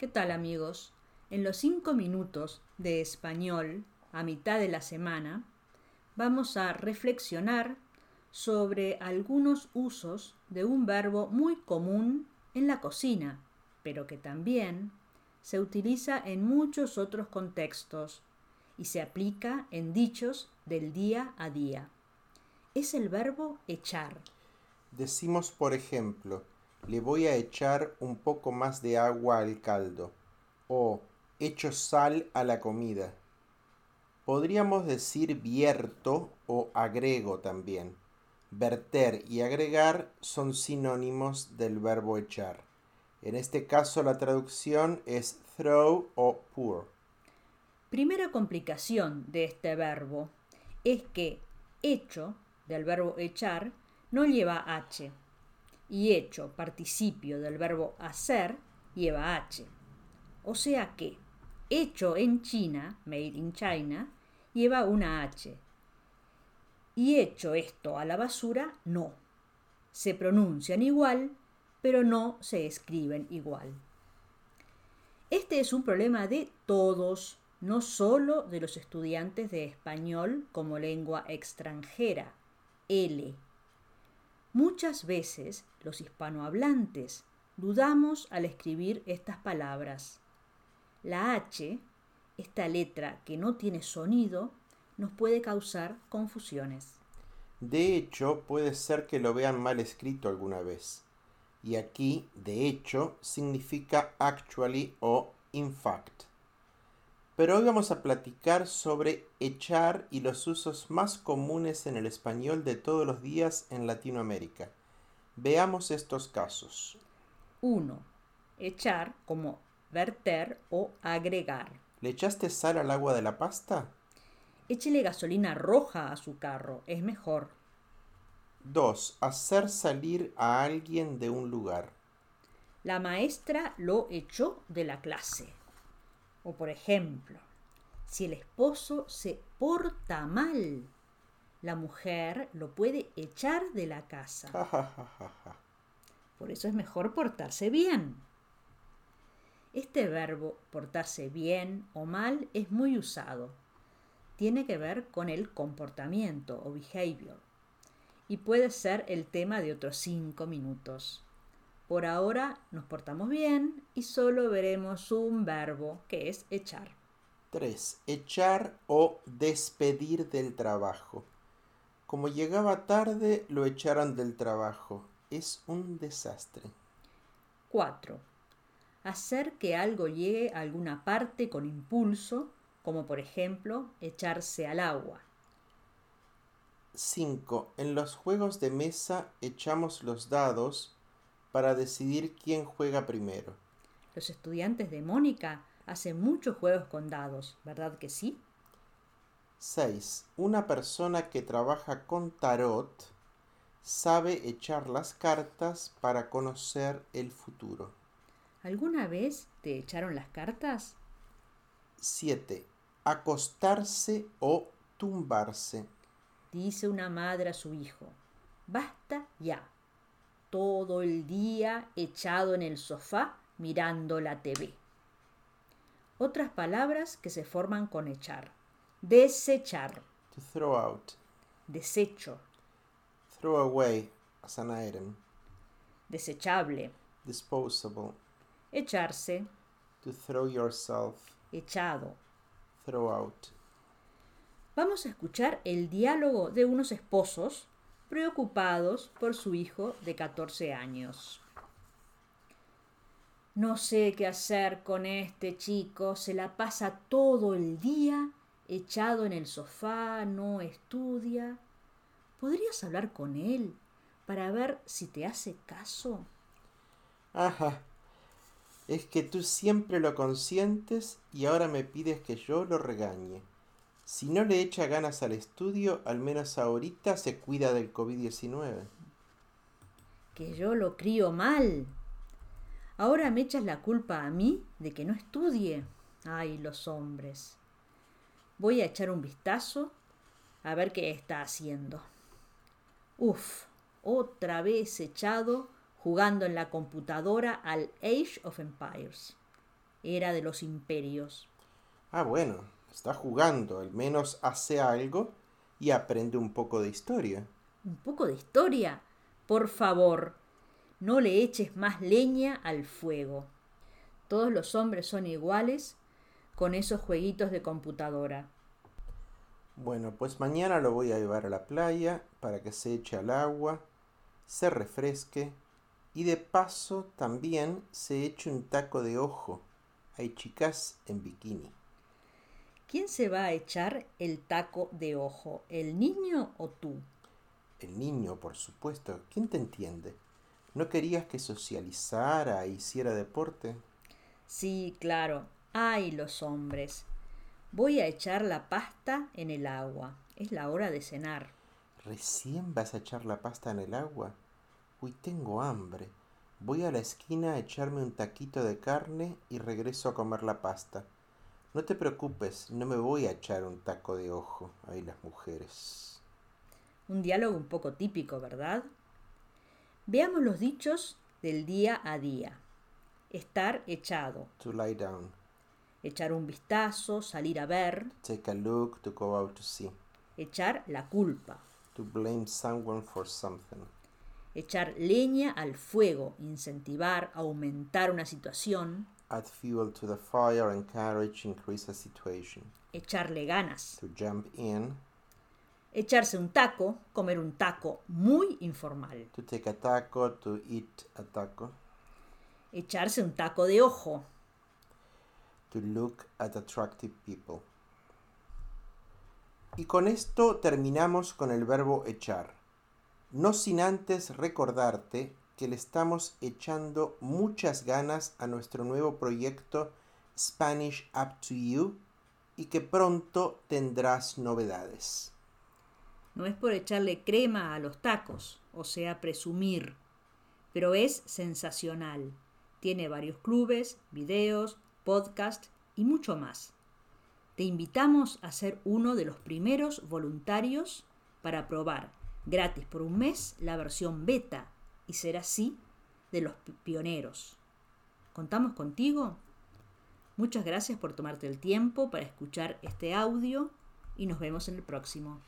¿Qué tal amigos? En los cinco minutos de español a mitad de la semana vamos a reflexionar sobre algunos usos de un verbo muy común en la cocina, pero que también se utiliza en muchos otros contextos y se aplica en dichos del día a día. Es el verbo echar. Decimos, por ejemplo, le voy a echar un poco más de agua al caldo o echo sal a la comida. Podríamos decir vierto o agrego también. Verter y agregar son sinónimos del verbo echar. En este caso la traducción es throw o pour. Primera complicación de este verbo es que hecho del verbo echar no lleva H y hecho participio del verbo hacer lleva H. O sea que hecho en China, made in China, lleva una H. Y hecho esto a la basura, no. Se pronuncian igual, pero no se escriben igual. Este es un problema de todos, no solo de los estudiantes de español como lengua extranjera, L Muchas veces los hispanohablantes dudamos al escribir estas palabras. La H, esta letra que no tiene sonido, nos puede causar confusiones. De hecho, puede ser que lo vean mal escrito alguna vez. Y aquí, de hecho, significa actually o in fact pero hoy vamos a platicar sobre echar y los usos más comunes en el español de todos los días en Latinoamérica. Veamos estos casos. 1. Echar como verter o agregar. ¿Le echaste sal al agua de la pasta? Échele gasolina roja a su carro, es mejor. 2. Hacer salir a alguien de un lugar. La maestra lo echó de la clase. O por ejemplo, si el esposo se porta mal, la mujer lo puede echar de la casa. Por eso es mejor portarse bien. Este verbo portarse bien o mal es muy usado. Tiene que ver con el comportamiento o behavior y puede ser el tema de otros cinco minutos. Por ahora nos portamos bien y solo veremos un verbo que es echar. 3. Echar o despedir del trabajo. Como llegaba tarde, lo echaron del trabajo. Es un desastre. 4. Hacer que algo llegue a alguna parte con impulso, como por ejemplo echarse al agua. 5. En los juegos de mesa echamos los dados para decidir quién juega primero. Los estudiantes de Mónica hacen muchos juegos con dados, ¿verdad que sí? 6. Una persona que trabaja con tarot sabe echar las cartas para conocer el futuro. ¿Alguna vez te echaron las cartas? 7. Acostarse o tumbarse. Dice una madre a su hijo, basta ya todo el día echado en el sofá mirando la TV. Otras palabras que se forman con echar. Desechar. To throw out. Desecho. Throw away as an item. Desechable. Disposable. Echarse. To throw yourself. Echado. Throw out. Vamos a escuchar el diálogo de unos esposos preocupados por su hijo de 14 años. No sé qué hacer con este chico, se la pasa todo el día echado en el sofá, no estudia. ¿Podrías hablar con él para ver si te hace caso? Ajá. Es que tú siempre lo consientes y ahora me pides que yo lo regañe. Si no le echa ganas al estudio, al menos ahorita se cuida del COVID-19. Que yo lo crío mal. Ahora me echas la culpa a mí de que no estudie. Ay, los hombres. Voy a echar un vistazo a ver qué está haciendo. Uf, otra vez echado jugando en la computadora al Age of Empires. era de los imperios. Ah, bueno, está jugando, al menos hace algo y aprende un poco de historia. ¿Un poco de historia? Por favor, no le eches más leña al fuego. Todos los hombres son iguales con esos jueguitos de computadora. Bueno, pues mañana lo voy a llevar a la playa para que se eche al agua, se refresque y de paso también se eche un taco de ojo. Hay chicas en bikini. ¿Quién se va a echar el taco de ojo? ¿El niño o tú? El niño, por supuesto. ¿Quién te entiende? ¿No querías que socializara e hiciera deporte? Sí, claro. Ay, los hombres. Voy a echar la pasta en el agua. Es la hora de cenar. ¿Recién vas a echar la pasta en el agua? Uy, tengo hambre. Voy a la esquina a echarme un taquito de carne y regreso a comer la pasta. No te preocupes, no me voy a echar un taco de ojo. Ay, las mujeres. Un diálogo un poco típico, ¿verdad? Veamos los dichos del día a día. Estar echado. To lie down. Echar un vistazo, salir a ver. Take a look, to go out to see. Echar la culpa. To blame someone for something. Echar leña al fuego, incentivar, aumentar una situación. Add fuel to the fire, encourage, increase a situation. Echarle ganas. To jump in. Echarse un taco, comer un taco muy informal. To take a taco, to eat a taco. Echarse un taco de ojo. To look at attractive people. Y con esto terminamos con el verbo echar. No sin antes recordarte que le estamos echando muchas ganas a nuestro nuevo proyecto Spanish Up to You y que pronto tendrás novedades. No es por echarle crema a los tacos, o sea, presumir, pero es sensacional. Tiene varios clubes, videos, podcast y mucho más. Te invitamos a ser uno de los primeros voluntarios para probar gratis por un mes la versión beta y ser así de los pioneros. ¿Contamos contigo? Muchas gracias por tomarte el tiempo para escuchar este audio y nos vemos en el próximo.